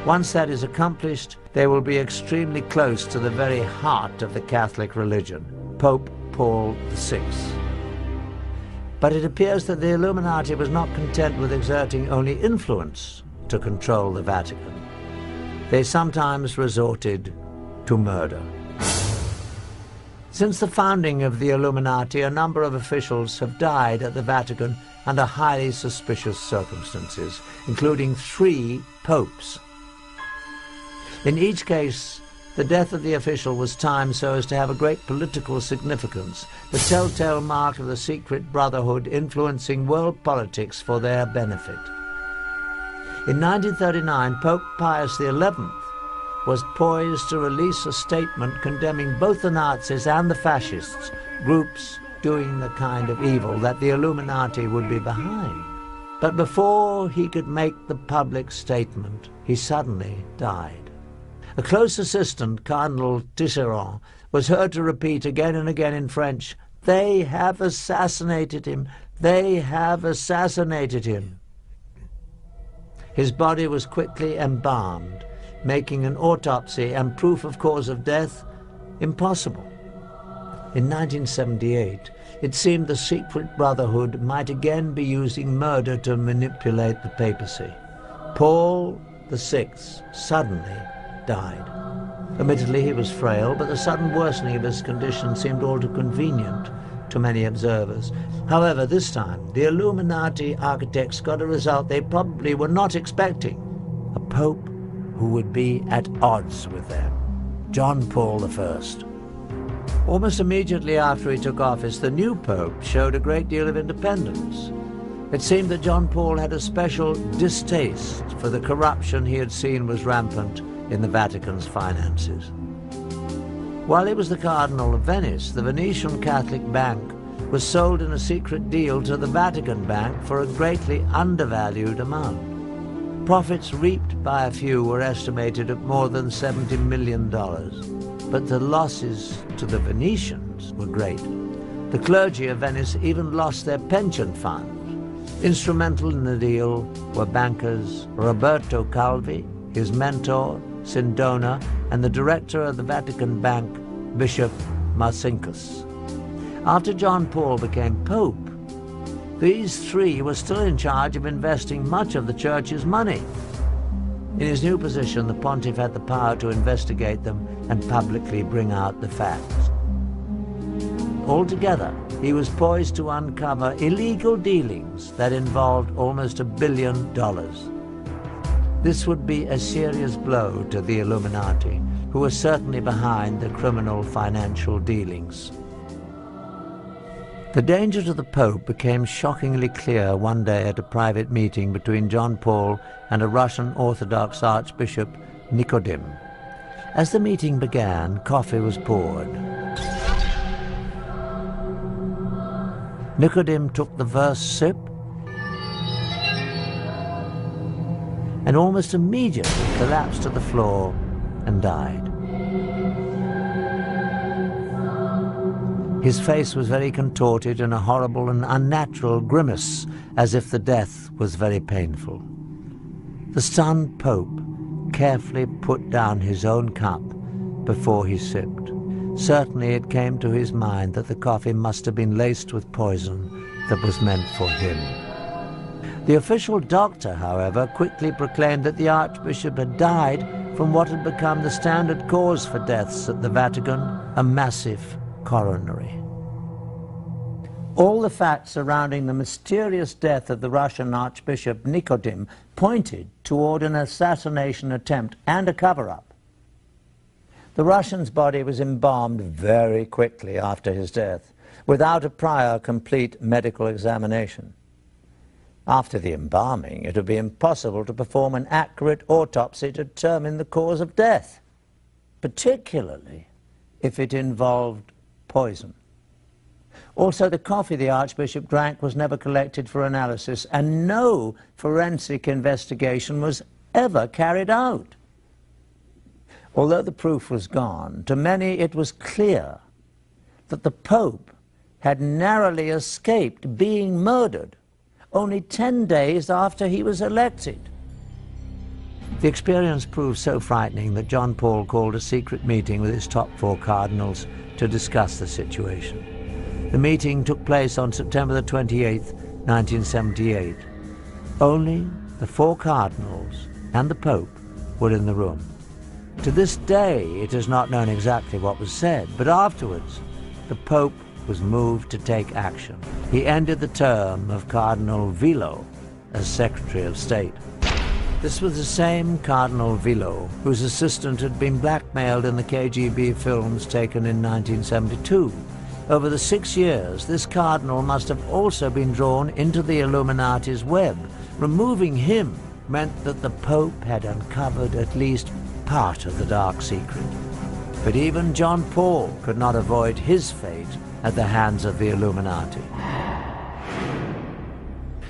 Once that is accomplished, they will be extremely close to the very heart of the Catholic religion, Pope Paul VI. But it appears that the Illuminati was not content with exerting only influence to control the Vatican. They sometimes resorted to murder. Since the founding of the Illuminati, a number of officials have died at the Vatican under highly suspicious circumstances, including three popes. In each case, the death of the official was timed so as to have a great political significance, the telltale mark of the secret brotherhood influencing world politics for their benefit. In 1939, Pope Pius XI was poised to release a statement condemning both the Nazis and the fascists, groups doing the kind of evil that the Illuminati would be behind. But before he could make the public statement, he suddenly died. A close assistant, Cardinal Tisserant, was heard to repeat again and again in French, They have assassinated him! They have assassinated him! His body was quickly embalmed, making an autopsy and proof of cause of death impossible. In 1978, it seemed the secret brotherhood might again be using murder to manipulate the papacy. Paul VI suddenly died. Admittedly, he was frail, but the sudden worsening of his condition seemed all too convenient to many observers. However, this time, the Illuminati architects got a result they probably were not expecting. A pope who would be at odds with them. John Paul I. Almost immediately after he took office, the new pope showed a great deal of independence. It seemed that John Paul had a special distaste for the corruption he had seen was rampant in the Vatican's finances. While he was the Cardinal of Venice, the Venetian Catholic Bank was sold in a secret deal to the Vatican Bank for a greatly undervalued amount. Profits reaped by a few were estimated at more than $70 million, but the losses to the Venetians were great. The clergy of Venice even lost their pension funds. Instrumental in the deal were bankers Roberto Calvi, his mentor, Sindona, and the director of the Vatican Bank, Bishop Marcinkus. After John Paul became Pope, these three were still in charge of investing much of the church's money. In his new position, the pontiff had the power to investigate them and publicly bring out the facts. Altogether, he was poised to uncover illegal dealings that involved almost a billion dollars. This would be a serious blow to the Illuminati, who were certainly behind the criminal financial dealings. The danger to the Pope became shockingly clear one day at a private meeting between John Paul and a Russian Orthodox Archbishop, Nikodim. As the meeting began, coffee was poured. Nikodim took the first sip and almost immediately collapsed to the floor and died. His face was very contorted in a horrible and unnatural grimace, as if the death was very painful. The stunned Pope carefully put down his own cup before he sipped. Certainly it came to his mind that the coffee must have been laced with poison that was meant for him. The official doctor, however, quickly proclaimed that the Archbishop had died from what had become the standard cause for deaths at the Vatican, a massive coronary. All the facts surrounding the mysterious death of the Russian Archbishop Nikodim pointed toward an assassination attempt and a cover-up. The Russian's body was embalmed very quickly after his death, without a prior complete medical examination. After the embalming, it would be impossible to perform an accurate autopsy to determine the cause of death, particularly if it involved poison. Also, the coffee the Archbishop drank was never collected for analysis, and no forensic investigation was ever carried out. Although the proof was gone, to many it was clear that the Pope had narrowly escaped being murdered only 10 days after he was elected. The experience proved so frightening that John Paul called a secret meeting with his top four cardinals to discuss the situation. The meeting took place on September the 28th, 1978. Only the four cardinals and the Pope were in the room. To this day, it is not known exactly what was said, but afterwards, the Pope was moved to take action. He ended the term of Cardinal Villot as Secretary of State. This was the same Cardinal Villot whose assistant had been blackmailed in the KGB films taken in 1972. Over the six years, this cardinal must have also been drawn into the Illuminati's web. Removing him meant that the Pope had uncovered at least part of the dark secret. But even John Paul could not avoid his fate at the hands of the Illuminati.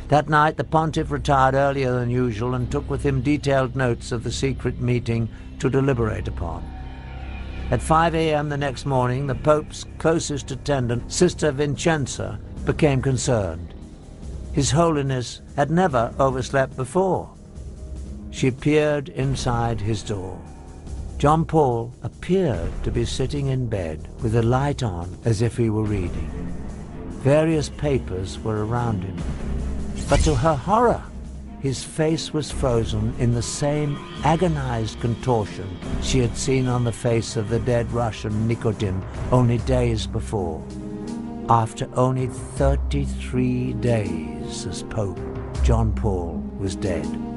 That night, the pontiff retired earlier than usual and took with him detailed notes of the secret meeting to deliberate upon. At 5 a.m. the next morning, the Pope's closest attendant, Sister Vincenza, became concerned. His Holiness had never overslept before. She peered inside his door. John Paul appeared to be sitting in bed with a light on as if he were reading. Various papers were around him. But to her horror, his face was frozen in the same agonized contortion she had seen on the face of the dead Russian Nikodim only days before. After only 33 days as Pope, John Paul was dead.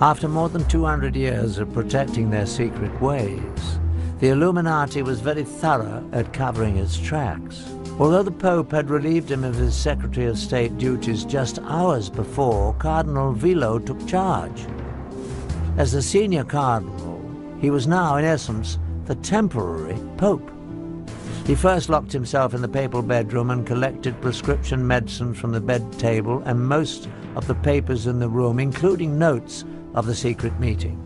After more than 200 years of protecting their secret ways, the Illuminati was very thorough at covering its tracks. Although the Pope had relieved him of his Secretary of State duties just hours before, Cardinal Villot took charge. As the senior cardinal, he was now, in essence, the temporary Pope. He first locked himself in the papal bedroom and collected prescription medicine from the bed table and most of the papers in the room, including notes of the secret meeting.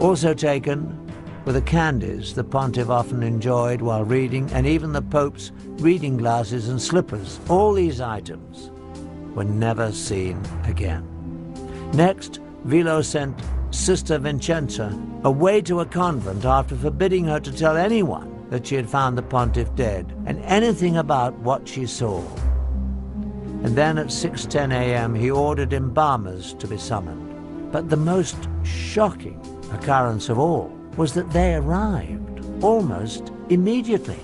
Also taken were the candies the pontiff often enjoyed while reading, and even the Pope's reading glasses and slippers. All these items were never seen again. Next, Villot sent Sister Vincenza away to a convent after forbidding her to tell anyone that she had found the pontiff dead and anything about what she saw. And then at 6.10 a.m. he ordered embalmers to be summoned. But the most shocking occurrence of all was that they arrived almost immediately.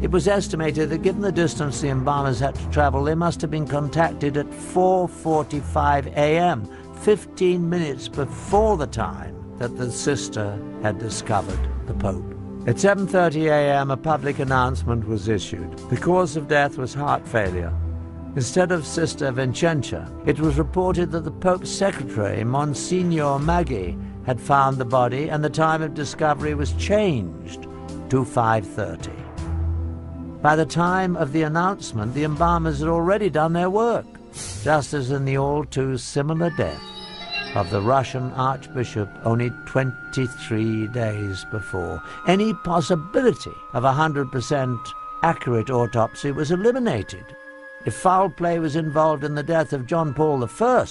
It was estimated that given the distance the embalmers had to travel, they must have been contacted at 4.45 a.m., 15 minutes before the time that the sister had discovered the Pope. At 7.30 a.m., a public announcement was issued. The cause of death was heart failure. Instead of Sister Vincenza, it was reported that the Pope's secretary, Monsignor Maggi, had found the body and the time of discovery was changed to 5.30. By the time of the announcement, the embalmers had already done their work, just as in the all too similar death of the Russian Archbishop only 23 days before. Any possibility of a 100% accurate autopsy was eliminated. If foul play was involved in the death of John Paul I,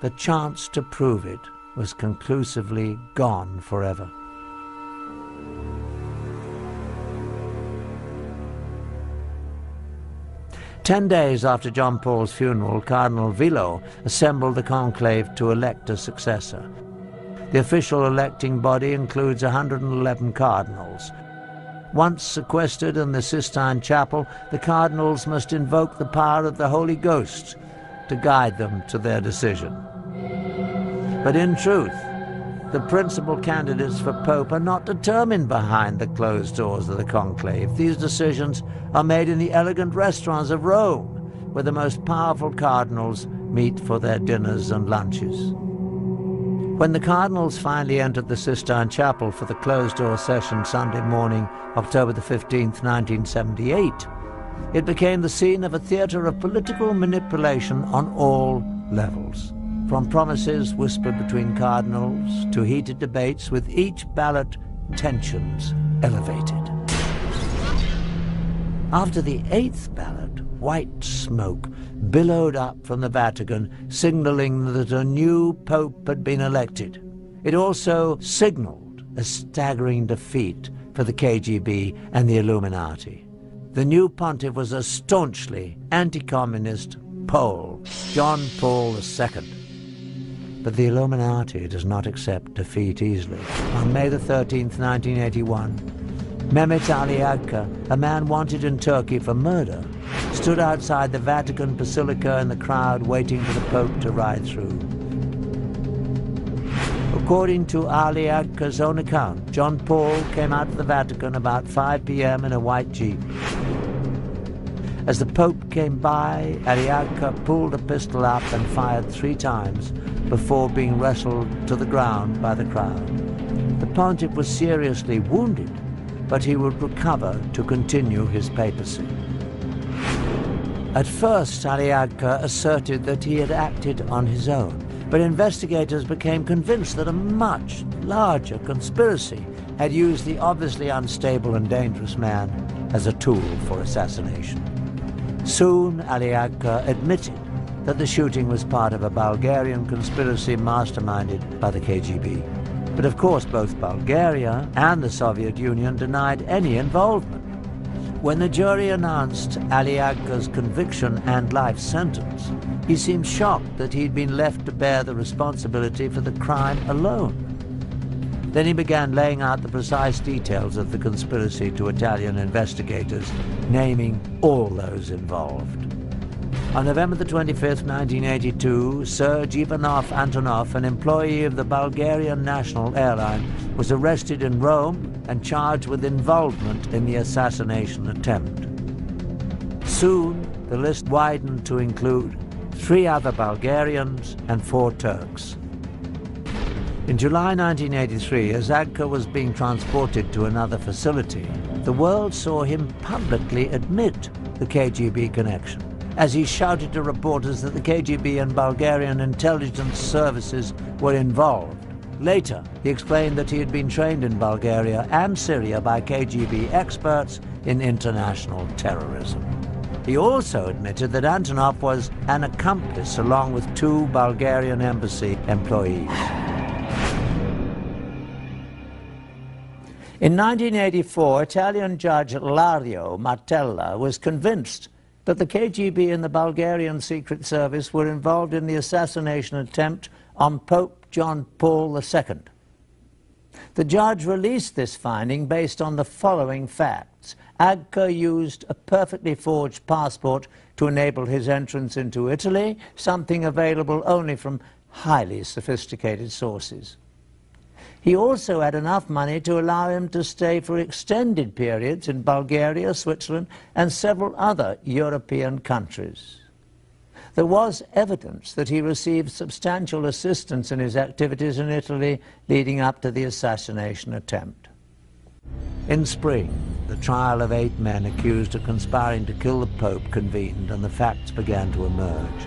the chance to prove it was conclusively gone forever. Ten days after John Paul's funeral, Cardinal Villot assembled the conclave to elect a successor. The official electing body includes 111 cardinals. Once sequestered in the Sistine Chapel, the cardinals must invoke the power of the Holy Ghost to guide them to their decision. But in truth, the principal candidates for Pope are not determined behind the closed doors of the conclave. These decisions are made in the elegant restaurants of Rome, where the most powerful cardinals meet for their dinners and lunches. When the cardinals finally entered the Sistine Chapel for the closed-door session Sunday morning, October the 15th, 1978, it became the scene of a theatre of political manipulation on all levels. From promises whispered between cardinals to heated debates with each ballot tensions elevated. After the eighth ballot, white smoke billowed up from the Vatican, signaling that a new pope had been elected. It also signaled a staggering defeat for the KGB and the Illuminati. The new pontiff was a staunchly anti-communist Pole, John Paul II. But the Illuminati does not accept defeat easily. On May the 13th, 1981, Mehmet Ali Agca, a man wanted in Turkey for murder, stood outside the Vatican Basilica in the crowd waiting for the Pope to ride through. According to Ali own account, John Paul came out of the Vatican about 5 p.m. in a white jeep. As the Pope came by, Ali Agca pulled a pistol up and fired three times before being wrestled to the ground by the crowd. The pontiff was seriously wounded, but he would recover to continue his papacy. At first, Ali Agca asserted that he had acted on his own, but investigators became convinced that a much larger conspiracy had used the obviously unstable and dangerous man as a tool for assassination. Soon, Ali Agca admitted that the shooting was part of a Bulgarian conspiracy masterminded by the KGB. But of course, both Bulgaria and the Soviet Union denied any involvement. When the jury announced Ali Agca's conviction and life sentence, he seemed shocked that he'd been left to bear the responsibility for the crime alone. Then he began laying out the precise details of the conspiracy to Italian investigators, naming all those involved. On November the 25th, 1982, Serge Ivanov Antonov, an employee of the Bulgarian National Airline, was arrested in Rome and charged with involvement in the assassination attempt. Soon, the list widened to include three other Bulgarians and four Turks. In July 1983, as Agca was being transported to another facility, the world saw him publicly admit the KGB connection as he shouted to reporters that the KGB and Bulgarian intelligence services were involved. Later, he explained that he had been trained in Bulgaria and Syria by KGB experts in international terrorism. He also admitted that Antonov was an accomplice along with two Bulgarian embassy employees. In 1984, Italian judge Lario Martella was convinced that the KGB and the Bulgarian Secret Service were involved in the assassination attempt on Pope John Paul II. The judge released this finding based on the following facts. Agca used a perfectly forged passport to enable his entrance into Italy, something available only from highly sophisticated sources. He also had enough money to allow him to stay for extended periods in Bulgaria, Switzerland, and several other European countries. There was evidence that he received substantial assistance in his activities in Italy leading up to the assassination attempt. In spring, the trial of eight men accused of conspiring to kill the Pope convened and the facts began to emerge.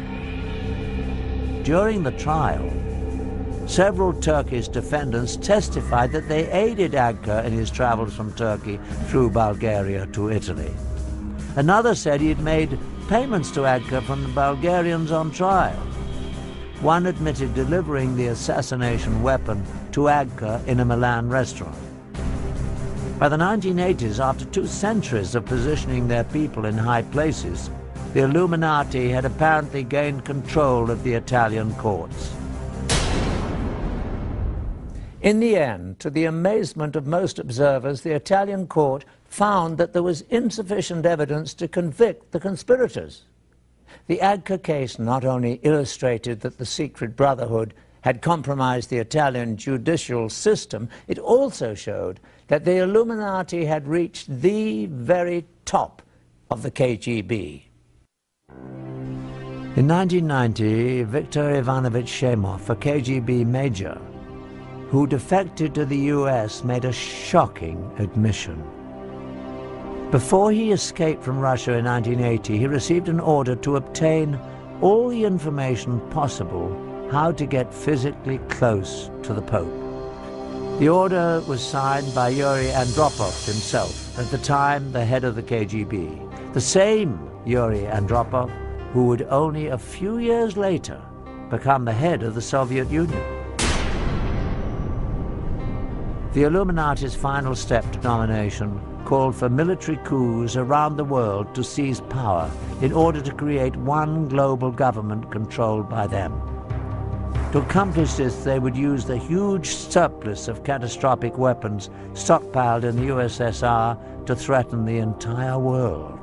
During the trial, Several Turkish defendants testified that they aided Agca in his travels from Turkey through Bulgaria to Italy. Another said he had made payments to Agca from the Bulgarians on trial. One admitted delivering the assassination weapon to Agca in a Milan restaurant. By the 1980s, after two centuries of positioning their people in high places, the Illuminati had apparently gained control of the Italian courts. In the end, to the amazement of most observers, the Italian court found that there was insufficient evidence to convict the conspirators. The Agca case not only illustrated that the secret brotherhood had compromised the Italian judicial system, it also showed that the Illuminati had reached the very top of the KGB. In 1990, Viktor Ivanovich Sheymov, a KGB major, who defected to the US, made a shocking admission. Before he escaped from Russia in 1980, he received an order to obtain all the information possible how to get physically close to the Pope. The order was signed by Yuri Andropov himself, at the time the head of the KGB, the same Yuri Andropov who would only a few years later become the head of the Soviet Union. The Illuminati's final step to domination called for military coups around the world to seize power in order to create one global government controlled by them. To accomplish this, they would use the huge surplus of catastrophic weapons stockpiled in the USSR to threaten the entire world.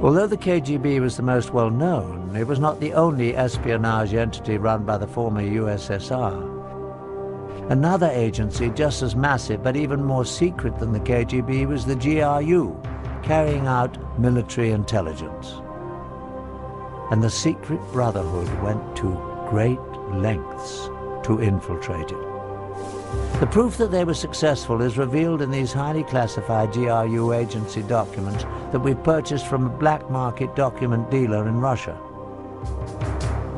Although the KGB was the most well known, it was not the only espionage entity run by the former USSR. Another agency just as massive but even more secret than the KGB was the GRU, carrying out military intelligence. And the secret brotherhood went to great lengths to infiltrate it. The proof that they were successful is revealed in these highly classified GRU agency documents that we purchased from a black market document dealer in Russia.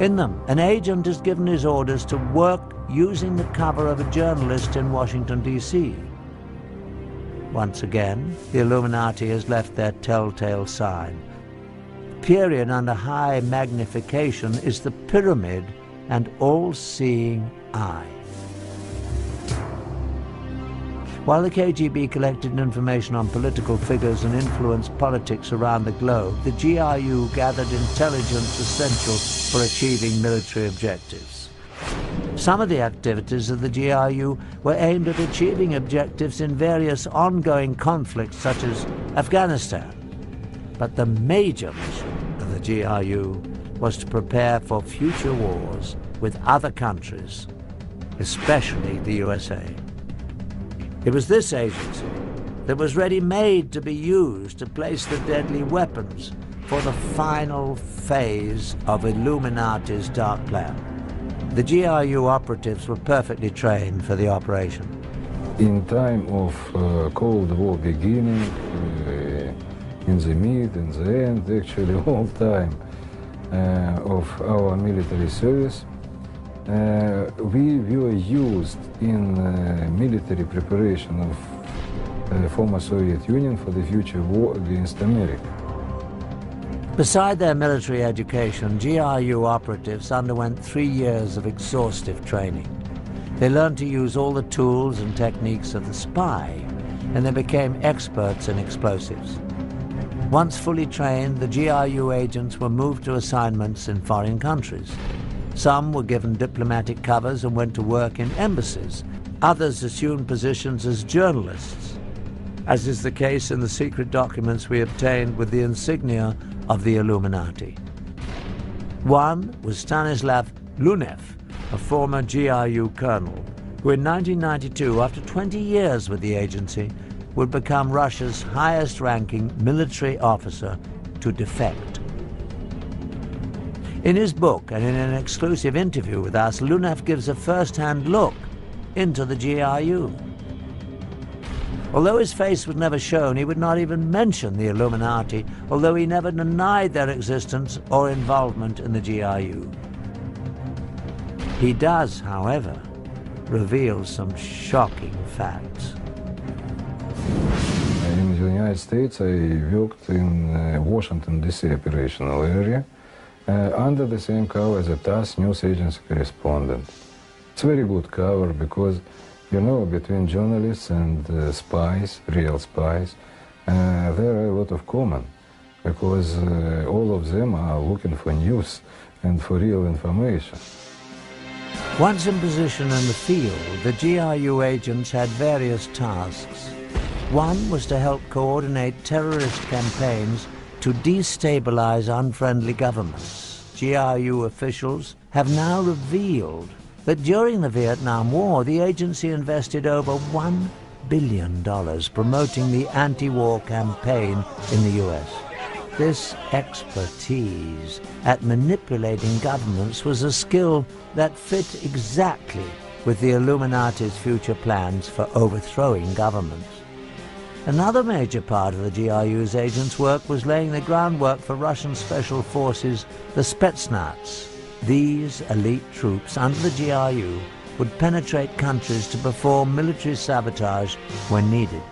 In them, an agent is given his orders to work using the cover of a journalist in Washington, D.C. Once again, the Illuminati has left their telltale sign. Period under high magnification is the pyramid and all-seeing eye. While the KGB collected information on political figures and influenced politics around the globe, the GRU gathered intelligence essential for achieving military objectives. Some of the activities of the GRU were aimed at achieving objectives in various ongoing conflicts such as Afghanistan. But the major mission of the GRU was to prepare for future wars with other countries, especially the USA. It was this agency that was ready-made to be used to place the deadly weapons for the final phase of Illuminati's dark plan. The GRU operatives were perfectly trained for the operation. In time of uh, Cold War beginning, uh, in the mid, in the end, actually (laughs) all time uh, of our military service, uh, we were used in uh, military preparation of uh, former Soviet Union for the future war against America. Beside their military education, GRU operatives underwent three years of exhaustive training. They learned to use all the tools and techniques of the spy, and they became experts in explosives. Once fully trained, the GRU agents were moved to assignments in foreign countries. Some were given diplomatic covers and went to work in embassies. Others assumed positions as journalists, as is the case in the secret documents we obtained with the insignia of the Illuminati. One was Stanislav Lunev, a former GRU colonel, who in 1992, after 20 years with the agency, would become Russia's highest-ranking military officer to defect. In his book and in an exclusive interview with us, Lunev gives a first-hand look into the GRU. Although his face was never shown, he would not even mention the Illuminati, although he never denied their existence or involvement in the GRU. He does, however, reveal some shocking facts. In the United States, I worked in uh, Washington, D.C. operational area uh, under the same cover as a TASS news agency correspondent. It's very good cover because you know, between journalists and uh, spies, real spies, uh, there are a lot of common because uh, all of them are looking for news and for real information. Once in position in the field, the GRU agents had various tasks. One was to help coordinate terrorist campaigns to destabilize unfriendly governments. GRU officials have now revealed that during the Vietnam War, the agency invested over $1 billion promoting the anti-war campaign in the U.S. This expertise at manipulating governments was a skill that fit exactly with the Illuminati's future plans for overthrowing governments. Another major part of the GRU's agents' work was laying the groundwork for Russian special forces, the Spetsnaz. These elite troops under the GRU would penetrate countries to perform military sabotage when needed.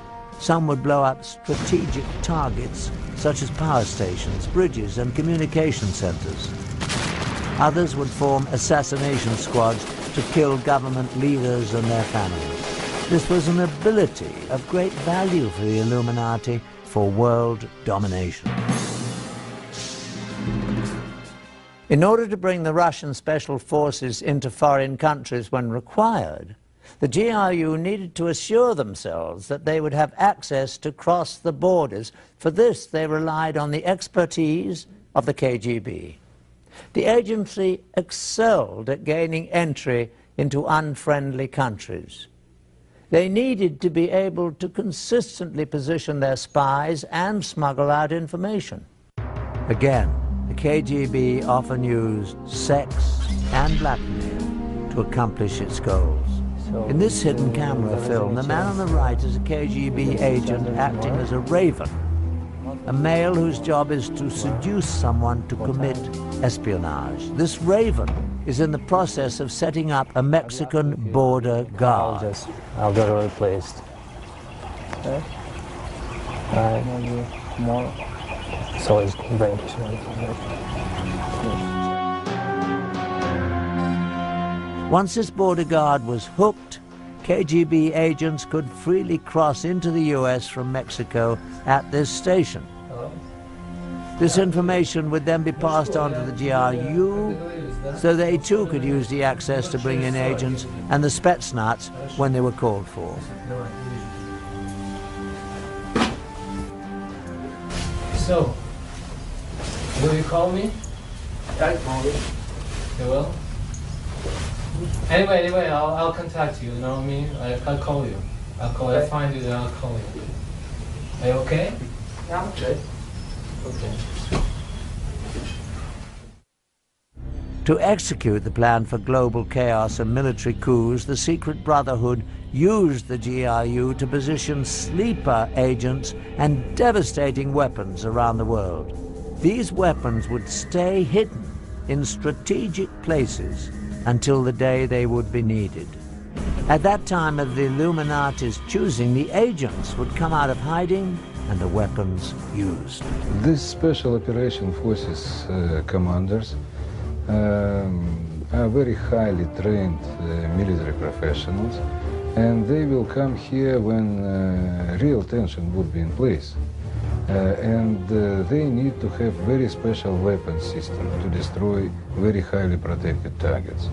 Some would blow up strategic targets such as power stations, bridges and communication centers. Others would form assassination squads to kill government leaders and their families. This was an ability of great value for the Illuminati for world domination. In order to bring the Russian special forces into foreign countries when required, the GRU needed to assure themselves that they would have access to cross the borders. For this, they relied on the expertise of the KGB. The agency excelled at gaining entry into unfriendly countries. They needed to be able to consistently position their spies and smuggle out information. Again, the KGB often used sex and blackmail to accomplish its goals. In this hidden camera film, the man on the right is a KGB agent acting as a raven, a male whose job is to seduce someone to commit espionage. This raven is in the process of setting up a Mexican border guard. I'll just, I'll get it replaced. Okay. Alright. Maybe more. So it's very Once this border guard was hooked, KGB agents could freely cross into the U.S. from Mexico at this station. This information would then be passed on to the GRU, so they too could use the access to bring in agents and the Spetsnaz when they were called for. So, will you call me? I call you. You will? Anyway, anyway, I'll, I'll contact you, you know what I mean? I, I'll call you. I'll call you. I'll find you, then I'll call you. Are you okay? Yeah, I'm okay. Okay. To execute the plan for global chaos and military coups, the Secret Brotherhood used the GRU to position sleeper agents and devastating weapons around the world. These weapons would stay hidden in strategic places until the day they would be needed. At that time of the Illuminati's choosing, the agents would come out of hiding and the weapons used. These special operation forces uh, commanders um, are very highly trained uh, military professionals and they will come here when uh, real tension would be in place. Uh, and uh, they need to have very special weapon system to destroy very highly protected targets.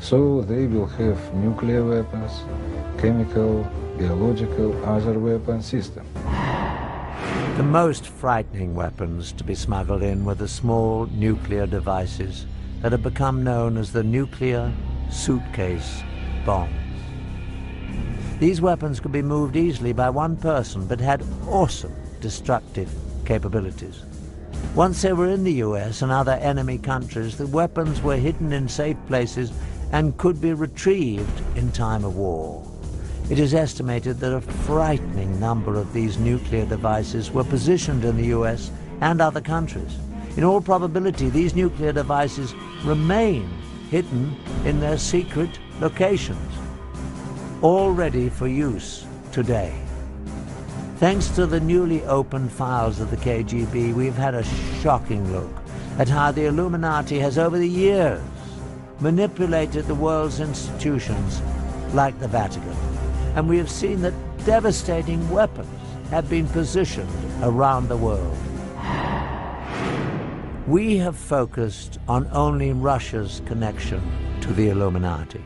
So they will have nuclear weapons, chemical, biological, other weapon system. The most frightening weapons to be smuggled in were the small nuclear devices that have become known as the nuclear suitcase bombs. These weapons could be moved easily by one person, but had awesome destructive capabilities. Once they were in the US and other enemy countries, the weapons were hidden in safe places and could be retrieved in time of war. It is estimated that a frightening number of these nuclear devices were positioned in the US and other countries. In all probability, these nuclear devices remain hidden in their secret locations, all ready for use today. Thanks to the newly opened files of the KGB, we've had a shocking look at how the Illuminati has over the years manipulated the world's institutions like the Vatican. And we have seen that devastating weapons have been positioned around the world. We have focused on only Russia's connection to the Illuminati.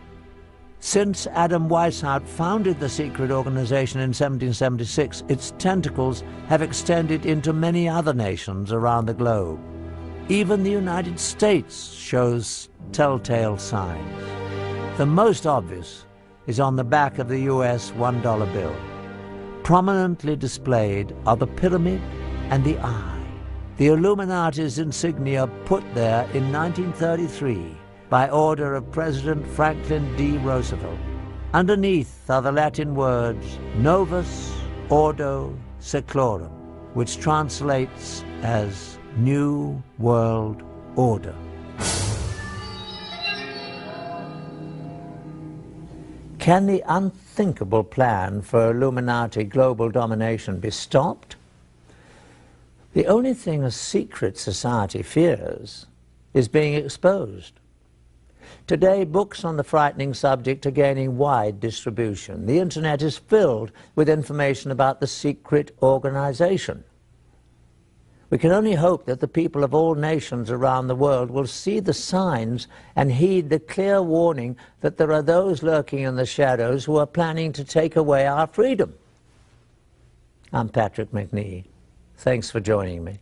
Since Adam Weishaupt founded the secret organization in 1776, its tentacles have extended into many other nations around the globe. Even the United States shows telltale signs. The most obvious is on the back of the US $1 bill. Prominently displayed are the pyramid and the eye. The Illuminati's insignia put there in 1933 by order of President Franklin D. Roosevelt. Underneath are the Latin words Novus Ordo Seclorum, which translates as New World Order. Can the unthinkable plan for Illuminati global domination be stopped? The only thing a secret society fears is being exposed. Today, books on the frightening subject are gaining wide distribution. The internet is filled with information about the secret organization. We can only hope that the people of all nations around the world will see the signs and heed the clear warning that there are those lurking in the shadows who are planning to take away our freedom. I'm Patrick Macnee. Thanks for joining me.